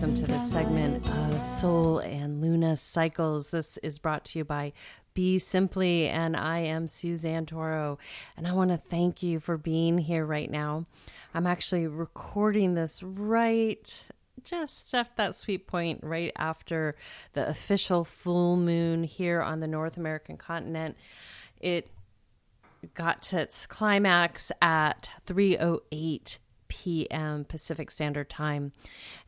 welcome to this segment of Sol and Luna Cycles. This is brought to you by Be Simply, and I am Suzanne Toro. And I want to thank you for being here right now. I'm actually recording this right just at that sweet point right after the official full moon here on the North American continent. It got to its climax at 308 p.m. Pacific Standard Time.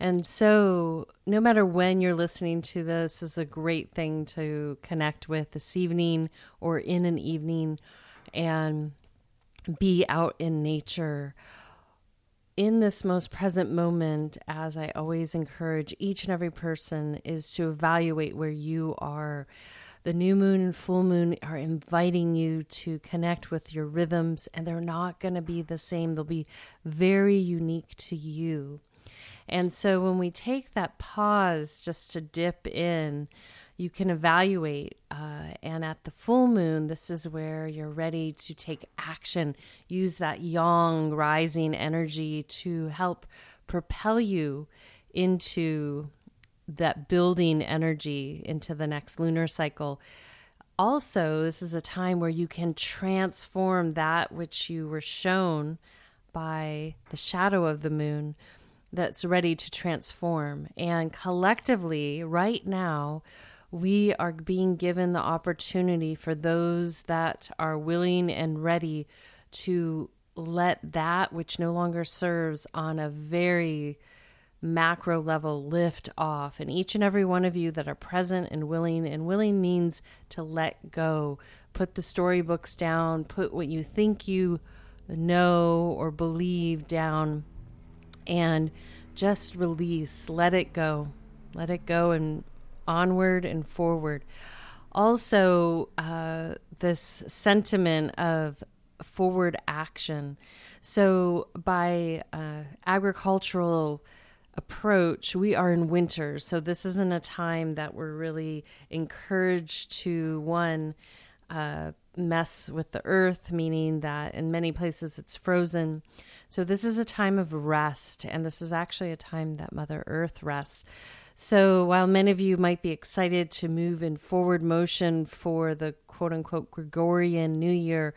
And so, no matter when you're listening to this, this is a great thing to connect with this evening or in an evening and be out in nature. In this most present moment, as I always encourage each and every person, is to evaluate where you are the new moon and full moon are inviting you to connect with your rhythms, and they're not going to be the same. They'll be very unique to you. And so when we take that pause just to dip in, you can evaluate. Uh, and at the full moon, this is where you're ready to take action. Use that yang rising energy to help propel you into that building energy into the next lunar cycle. Also, this is a time where you can transform that which you were shown by the shadow of the moon that's ready to transform. And collectively, right now, we are being given the opportunity for those that are willing and ready to let that which no longer serves on a very macro level lift off. And each and every one of you that are present and willing, and willing means to let go, put the storybooks down, put what you think you know or believe down, and just release, let it go, let it go, and onward and forward. Also, uh, this sentiment of forward action. So, by uh, agricultural approach, we are in winter. So this isn't a time that we're really encouraged to, one, uh, mess with the earth, meaning that in many places it's frozen. So this is a time of rest, and this is actually a time that Mother Earth rests. So while many of you might be excited to move in forward motion for the quote unquote Gregorian New Year,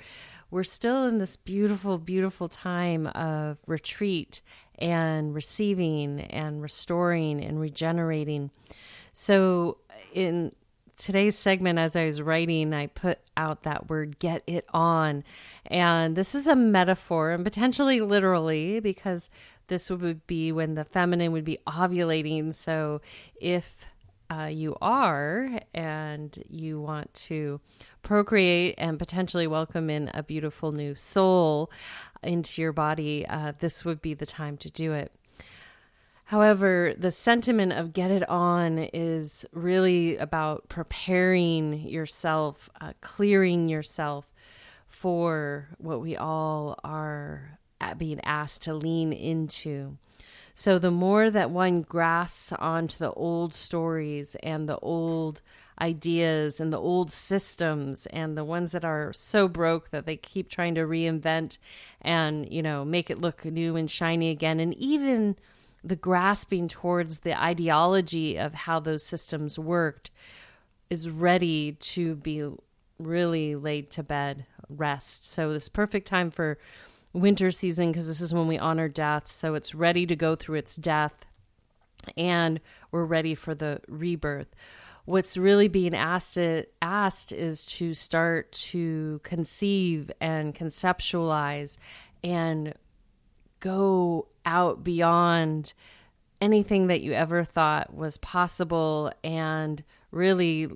we're still in this beautiful, beautiful time of retreat and receiving and restoring and regenerating. So, in today's segment, as I was writing, I put out that word get it on. And this is a metaphor and potentially literally because this would be when the feminine would be ovulating. So, if uh, you are and you want to procreate and potentially welcome in a beautiful new soul into your body, uh, this would be the time to do it. However, the sentiment of get it on is really about preparing yourself, uh, clearing yourself for what we all are being asked to lean into. So, the more that one grasps onto the old stories and the old ideas and the old systems and the ones that are so broke that they keep trying to reinvent and you know make it look new and shiny again and even the grasping towards the ideology of how those systems worked is ready to be really laid to bed rest. So this perfect time for winter season because this is when we honor death. So it's ready to go through its death and we're ready for the rebirth. What's really being asked asked is to start to conceive and conceptualize and go out beyond anything that you ever thought was possible and really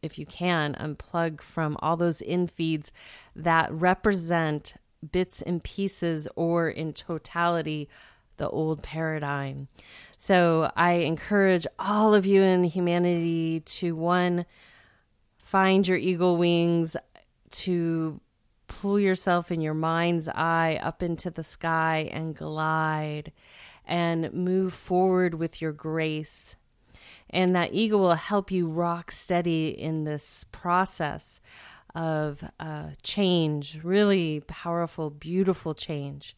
if you can unplug from all those infeeds that represent bits and pieces or in totality the old paradigm so I encourage all of you in humanity to one, find your eagle wings, to pull yourself in your mind's eye up into the sky and glide and move forward with your grace. And that eagle will help you rock steady in this process of uh, change, really powerful, beautiful change.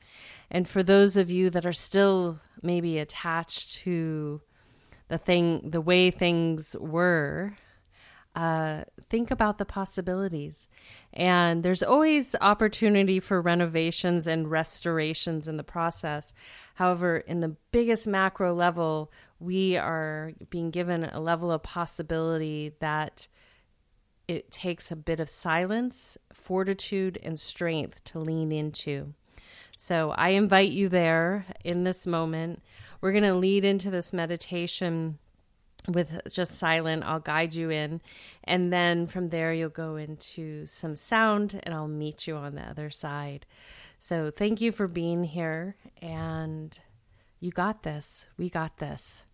And for those of you that are still maybe attached to the thing, the way things were, uh, think about the possibilities. And there's always opportunity for renovations and restorations in the process. However, in the biggest macro level, we are being given a level of possibility that it takes a bit of silence, fortitude, and strength to lean into. So I invite you there in this moment. We're going to lead into this meditation with just silent. I'll guide you in. And then from there, you'll go into some sound, and I'll meet you on the other side. So thank you for being here. And you got this. We got this.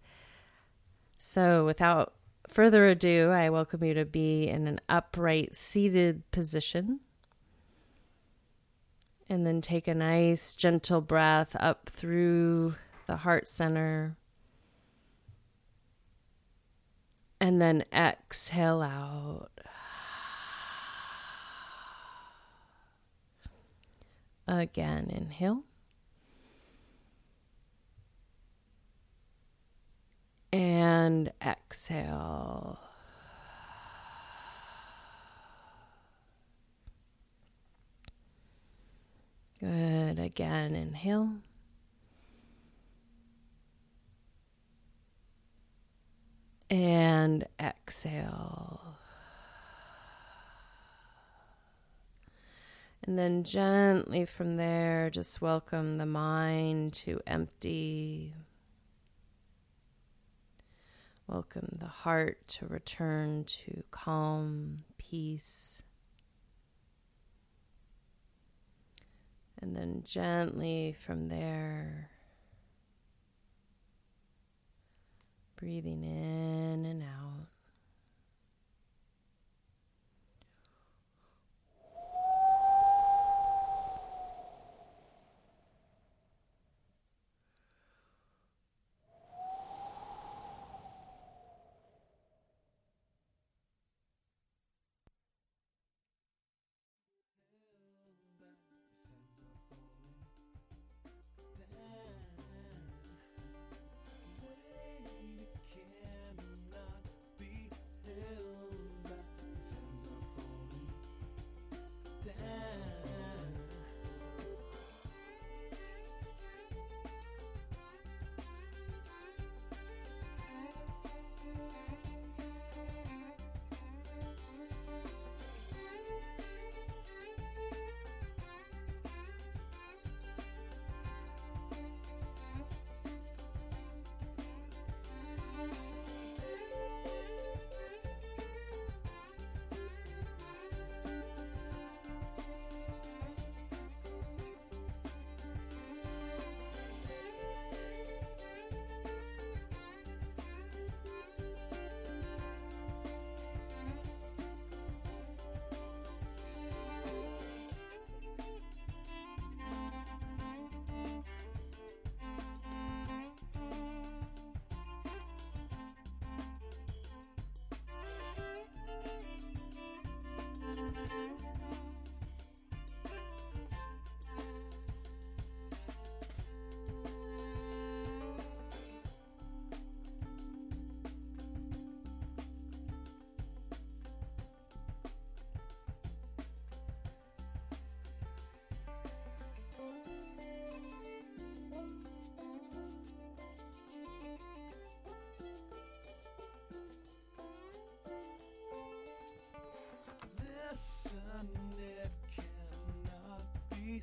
So without further ado, I welcome you to be in an upright seated position. And then take a nice, gentle breath up through the heart center. And then exhale out. Again, inhale. And exhale. Good. Again, inhale. And exhale. And then gently from there, just welcome the mind to empty. Welcome the heart to return to calm, peace. And then gently from there, breathing in and out.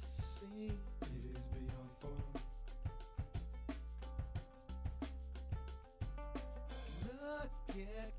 Seen. It is beyond form. Look, it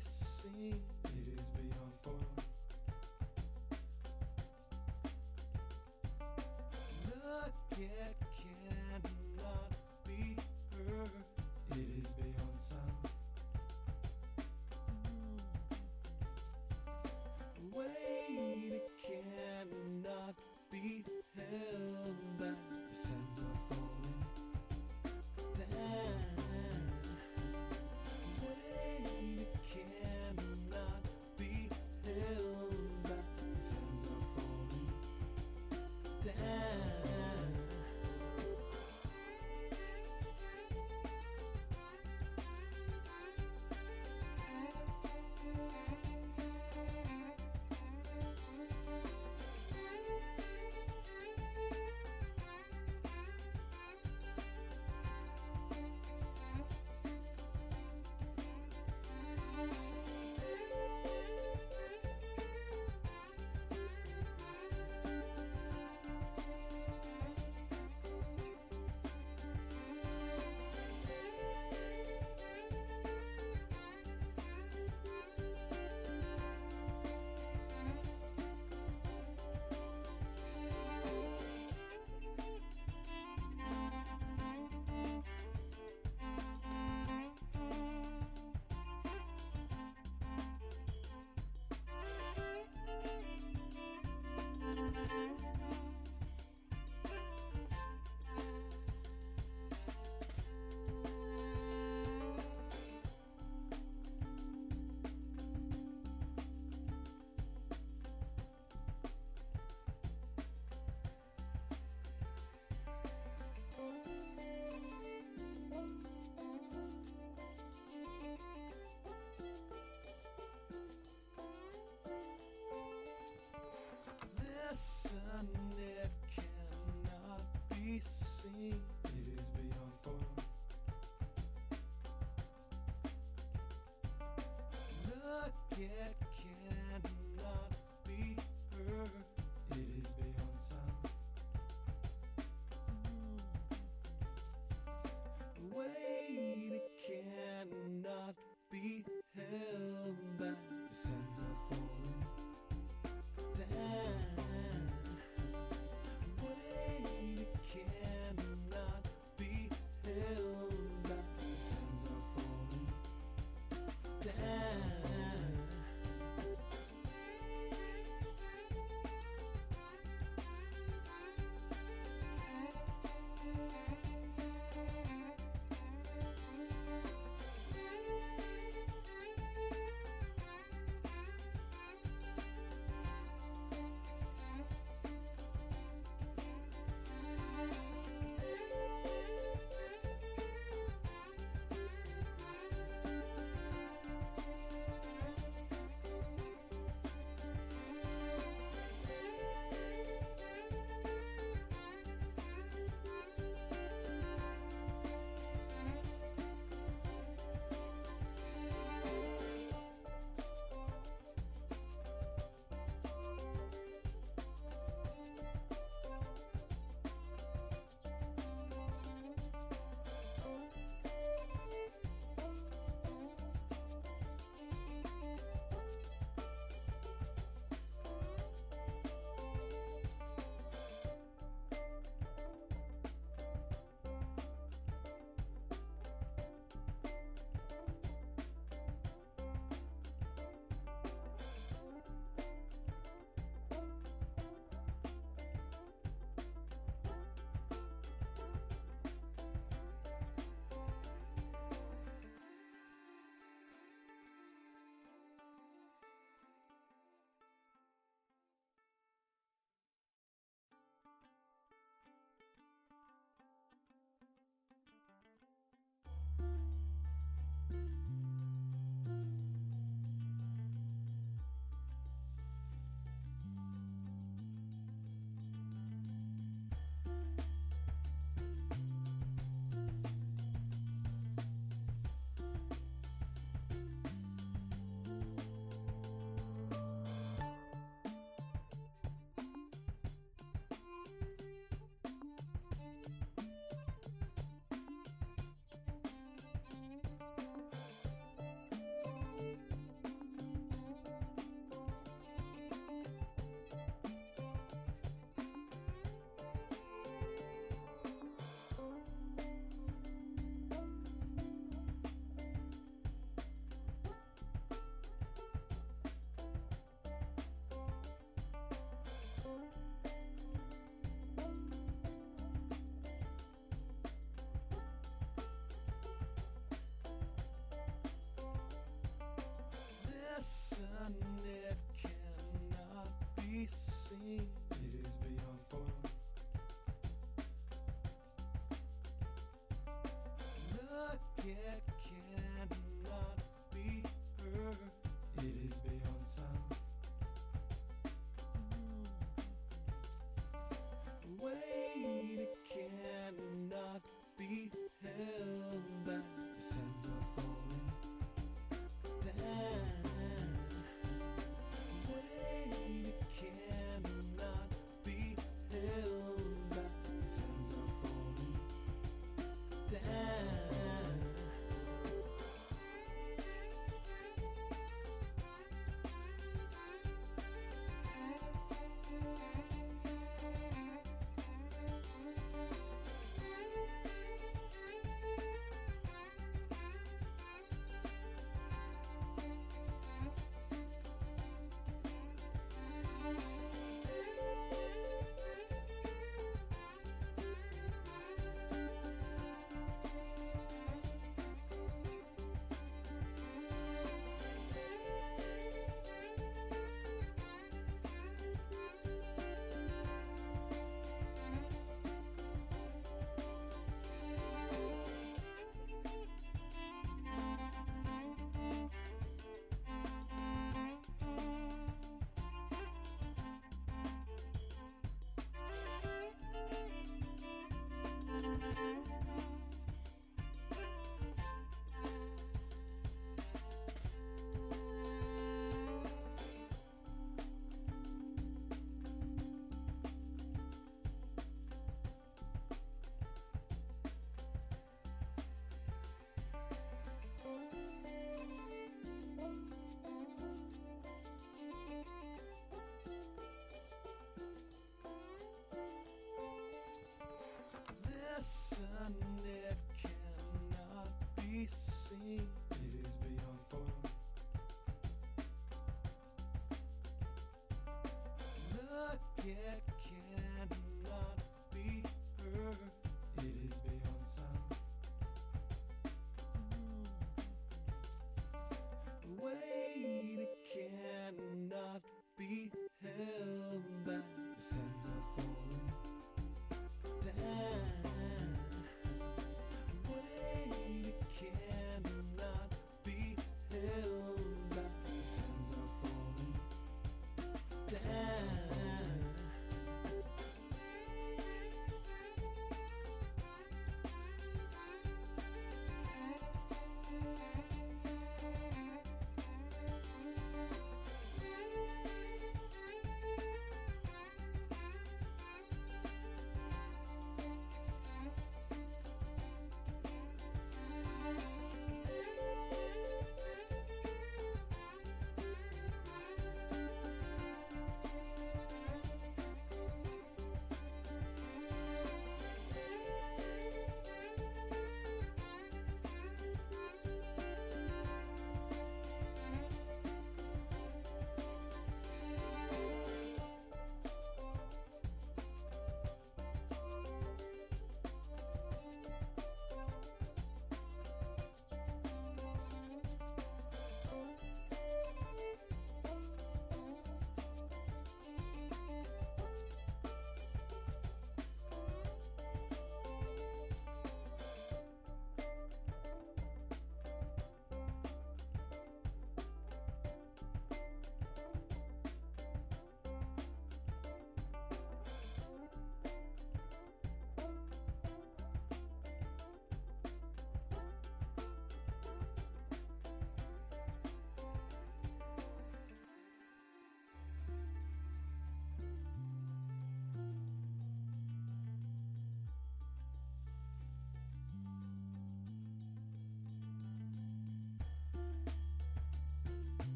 seen. It is beyond form. Look, it seen. Be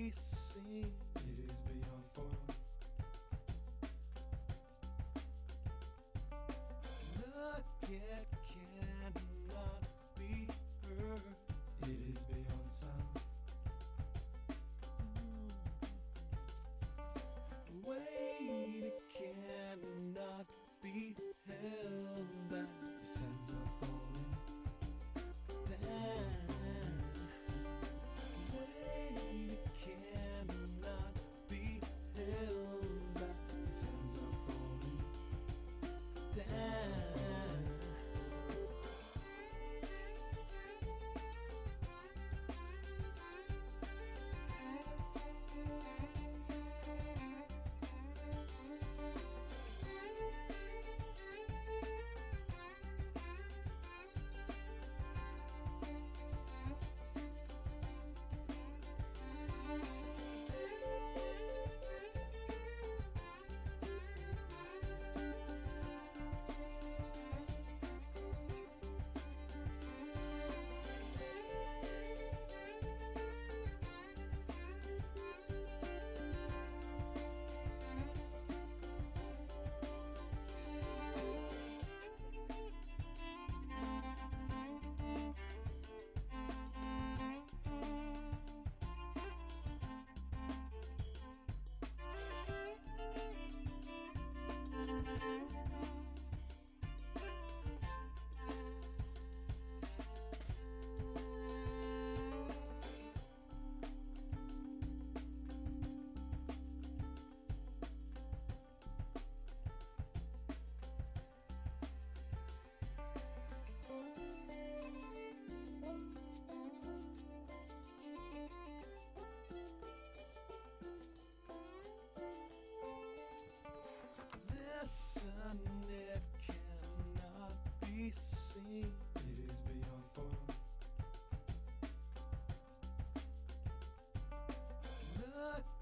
we sing. It is beyond form. Look at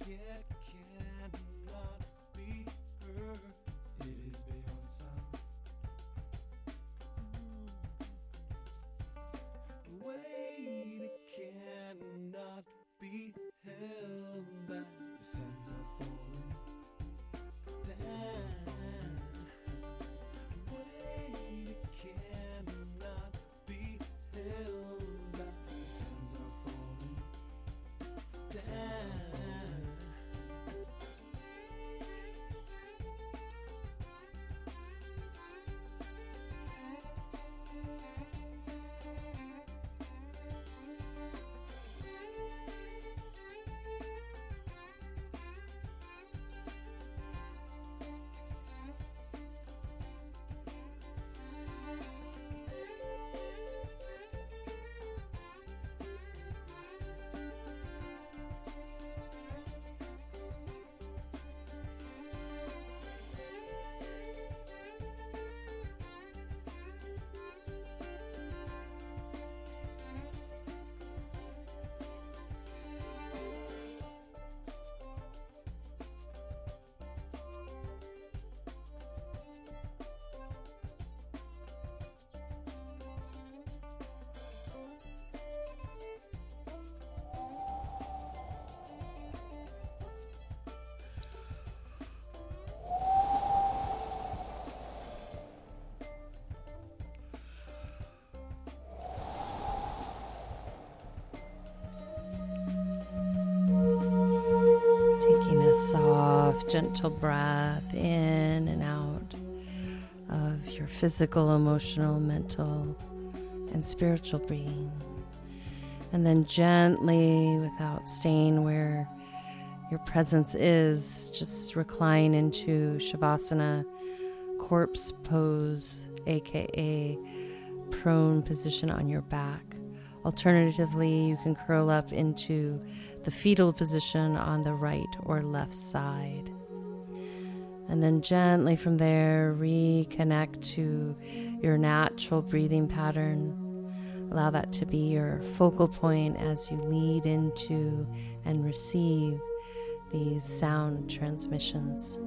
get killed. Gentle breath in and out of your physical, emotional, mental, and spiritual being. And then gently, without staying where your presence is, just recline into Shavasana, corpse pose, aka prone position on your back. Alternatively, you can curl up into the fetal position on the right or left side. And then gently from there, reconnect to your natural breathing pattern. Allow that to be your focal point as you lead into and receive these sound transmissions.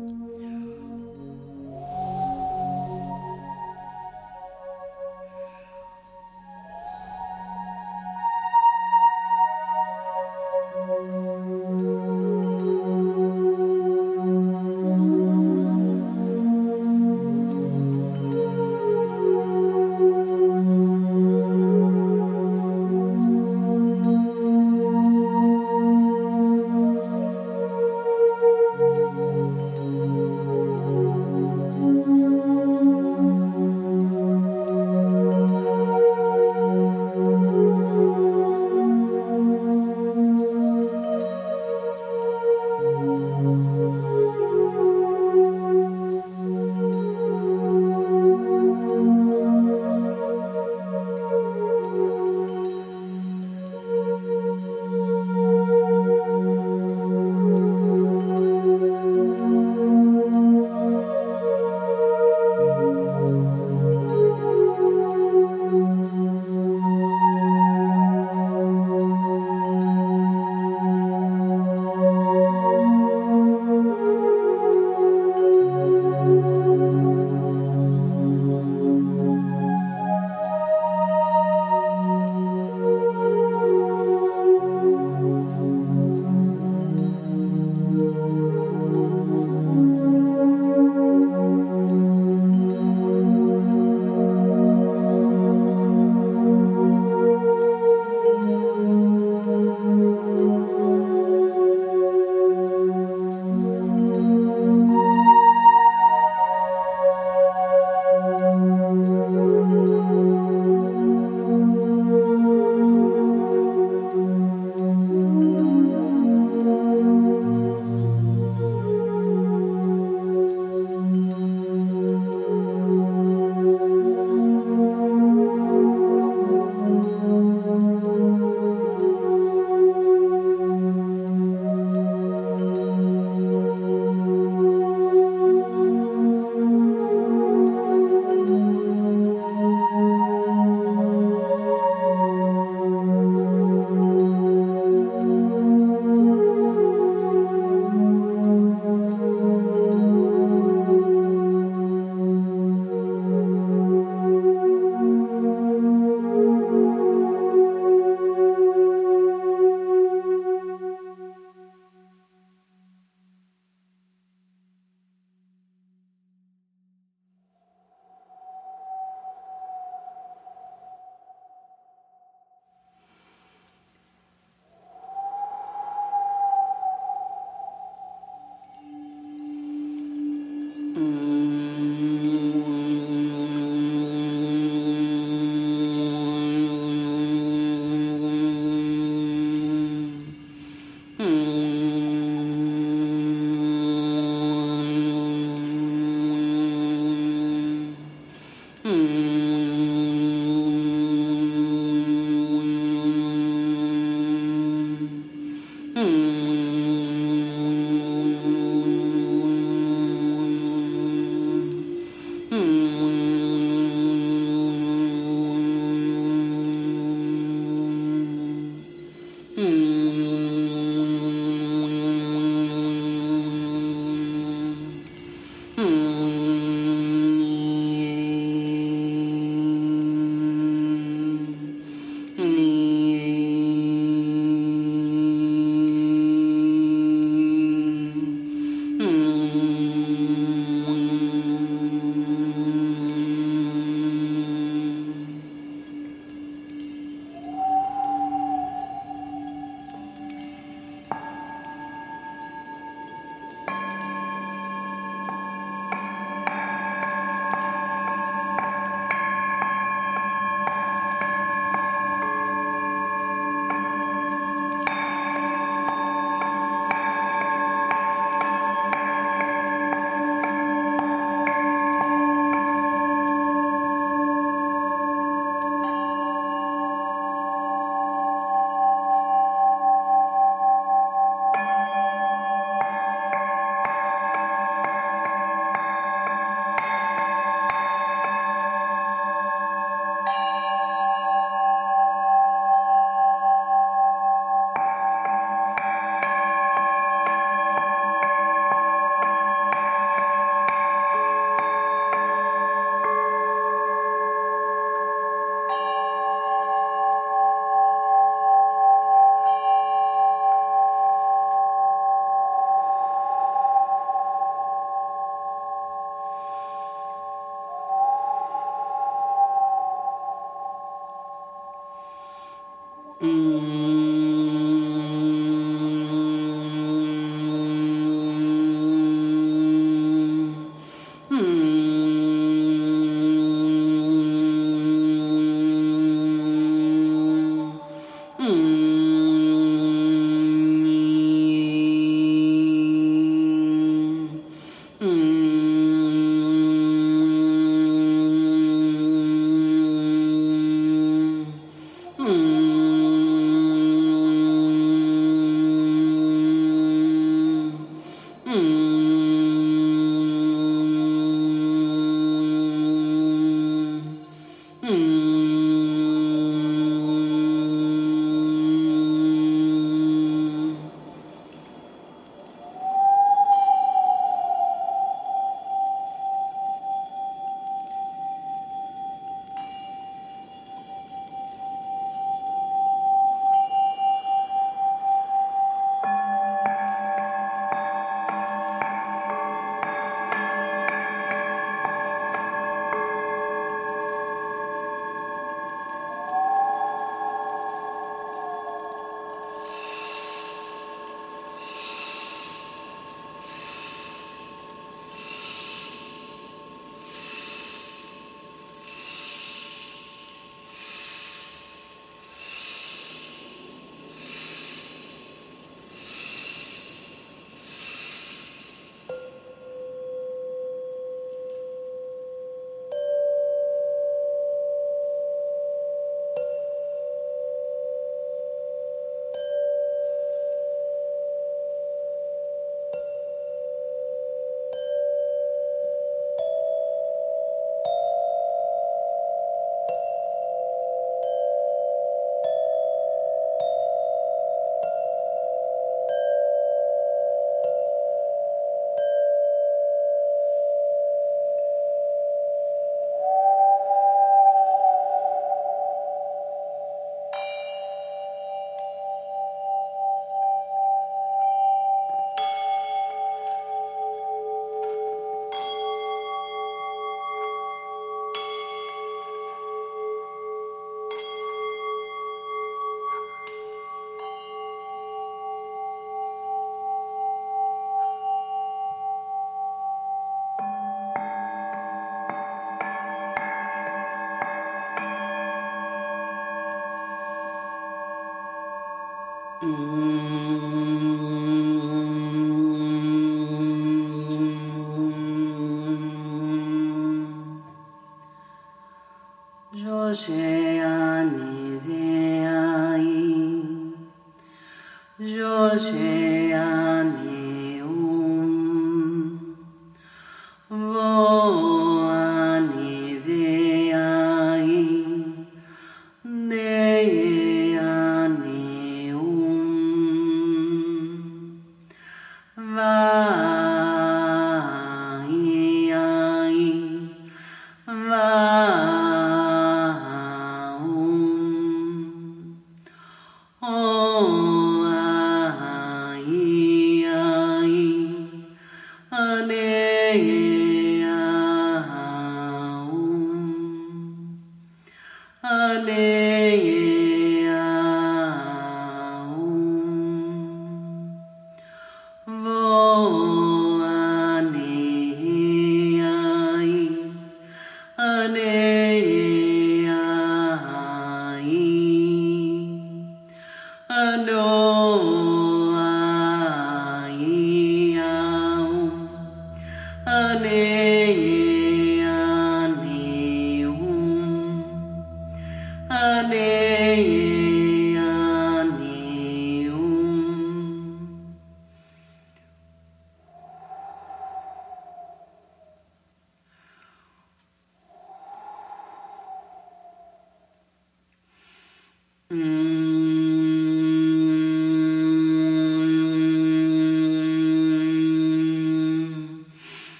Mm-hmm.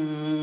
Mm.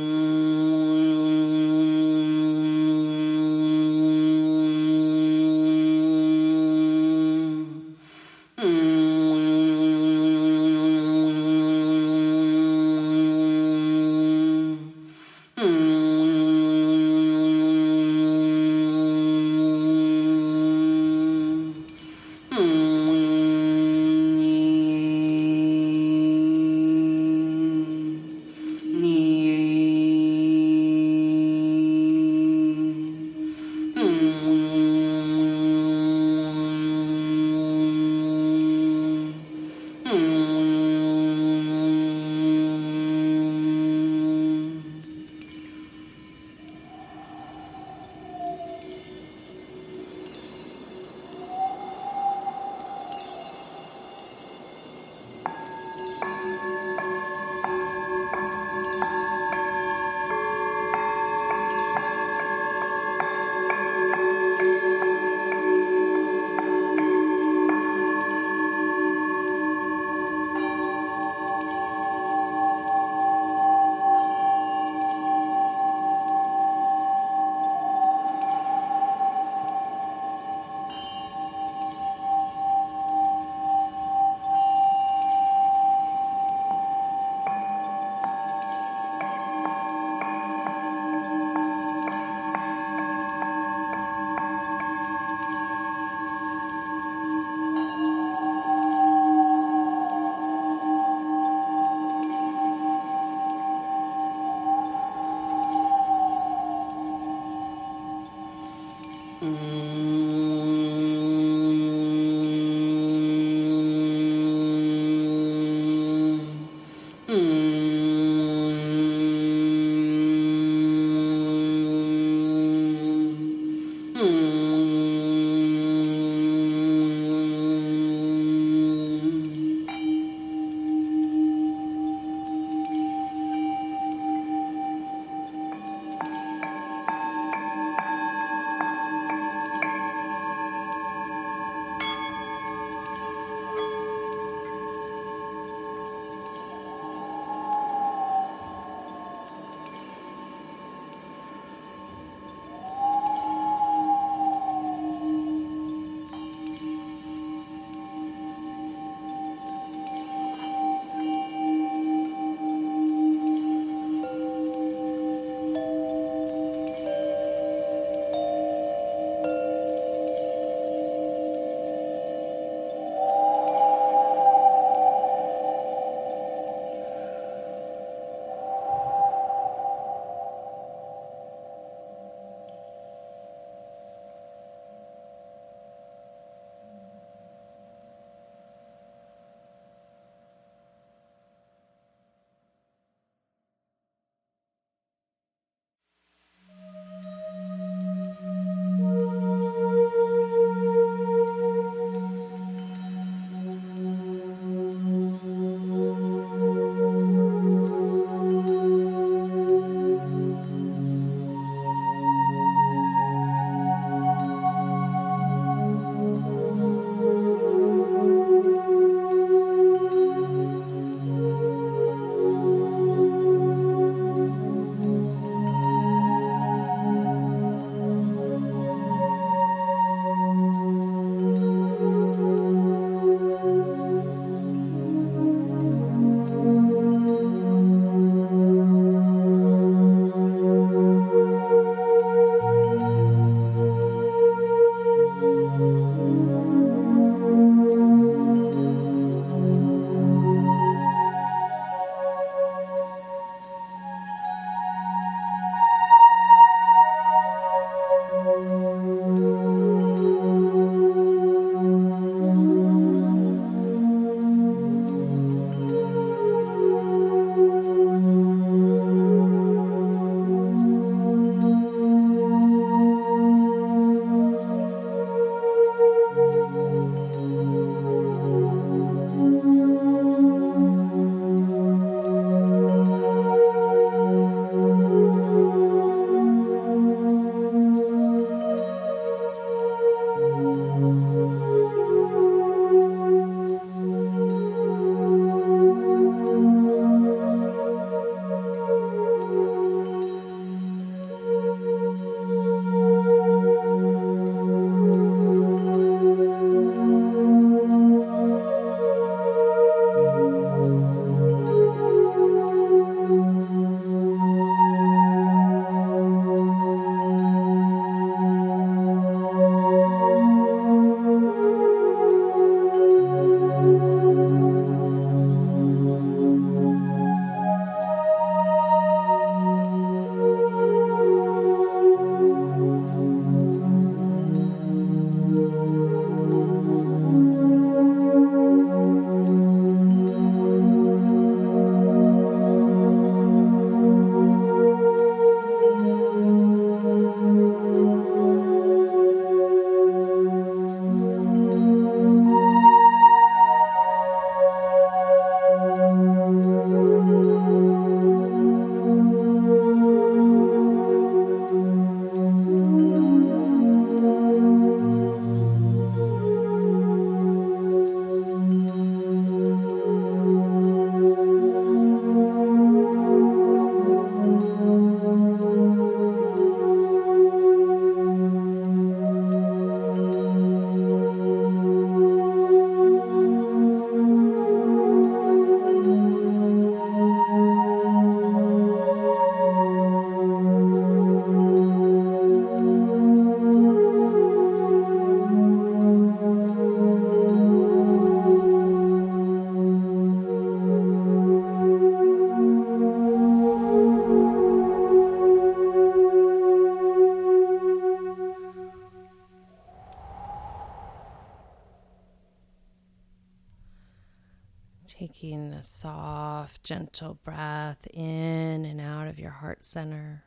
Gentle breath in and out of your heart center.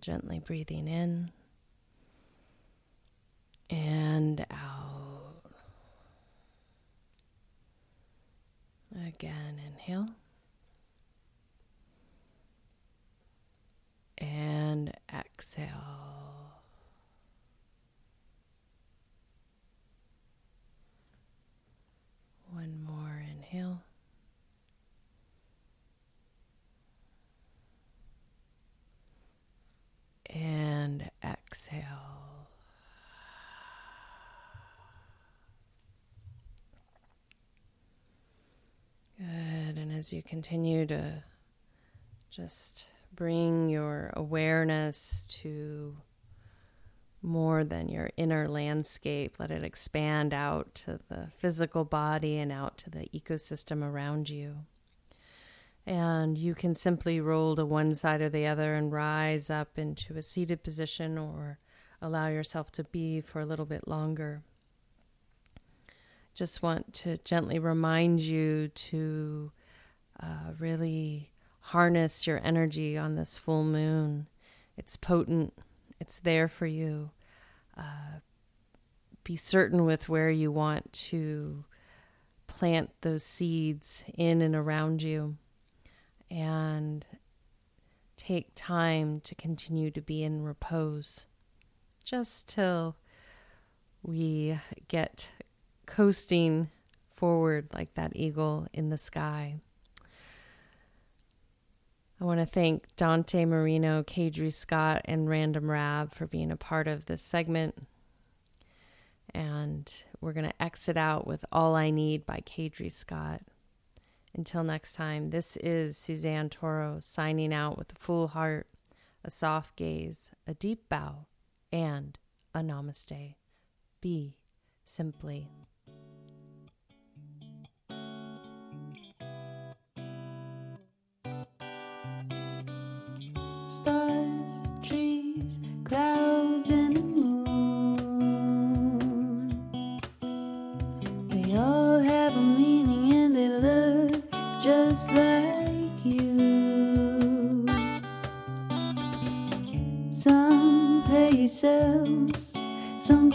Gently breathing in and out. Again, inhale. And exhale. One more inhale. And exhale. Good. And as you continue to just bring your awareness to more than your inner landscape, let it expand out to the physical body and out to the ecosystem around you. And you can simply roll to one side or the other and rise up into a seated position or allow yourself to be for a little bit longer just want to gently remind you to uh, really harness your energy on this full moon. It's potent, it's there for you. Uh, be certain with where you want to plant those seeds in and around you. And take time to continue to be in repose just till we get coasting forward like that eagle in the sky. I want to thank Dante Marino, Cadre Scott, and Random Rab for being a part of this segment. And we're going to exit out with All I Need by Cadre Scott. Until next time, this is Suzanne Toro signing out with a full heart, a soft gaze, a deep bow, and a namaste. Be simply. Places, some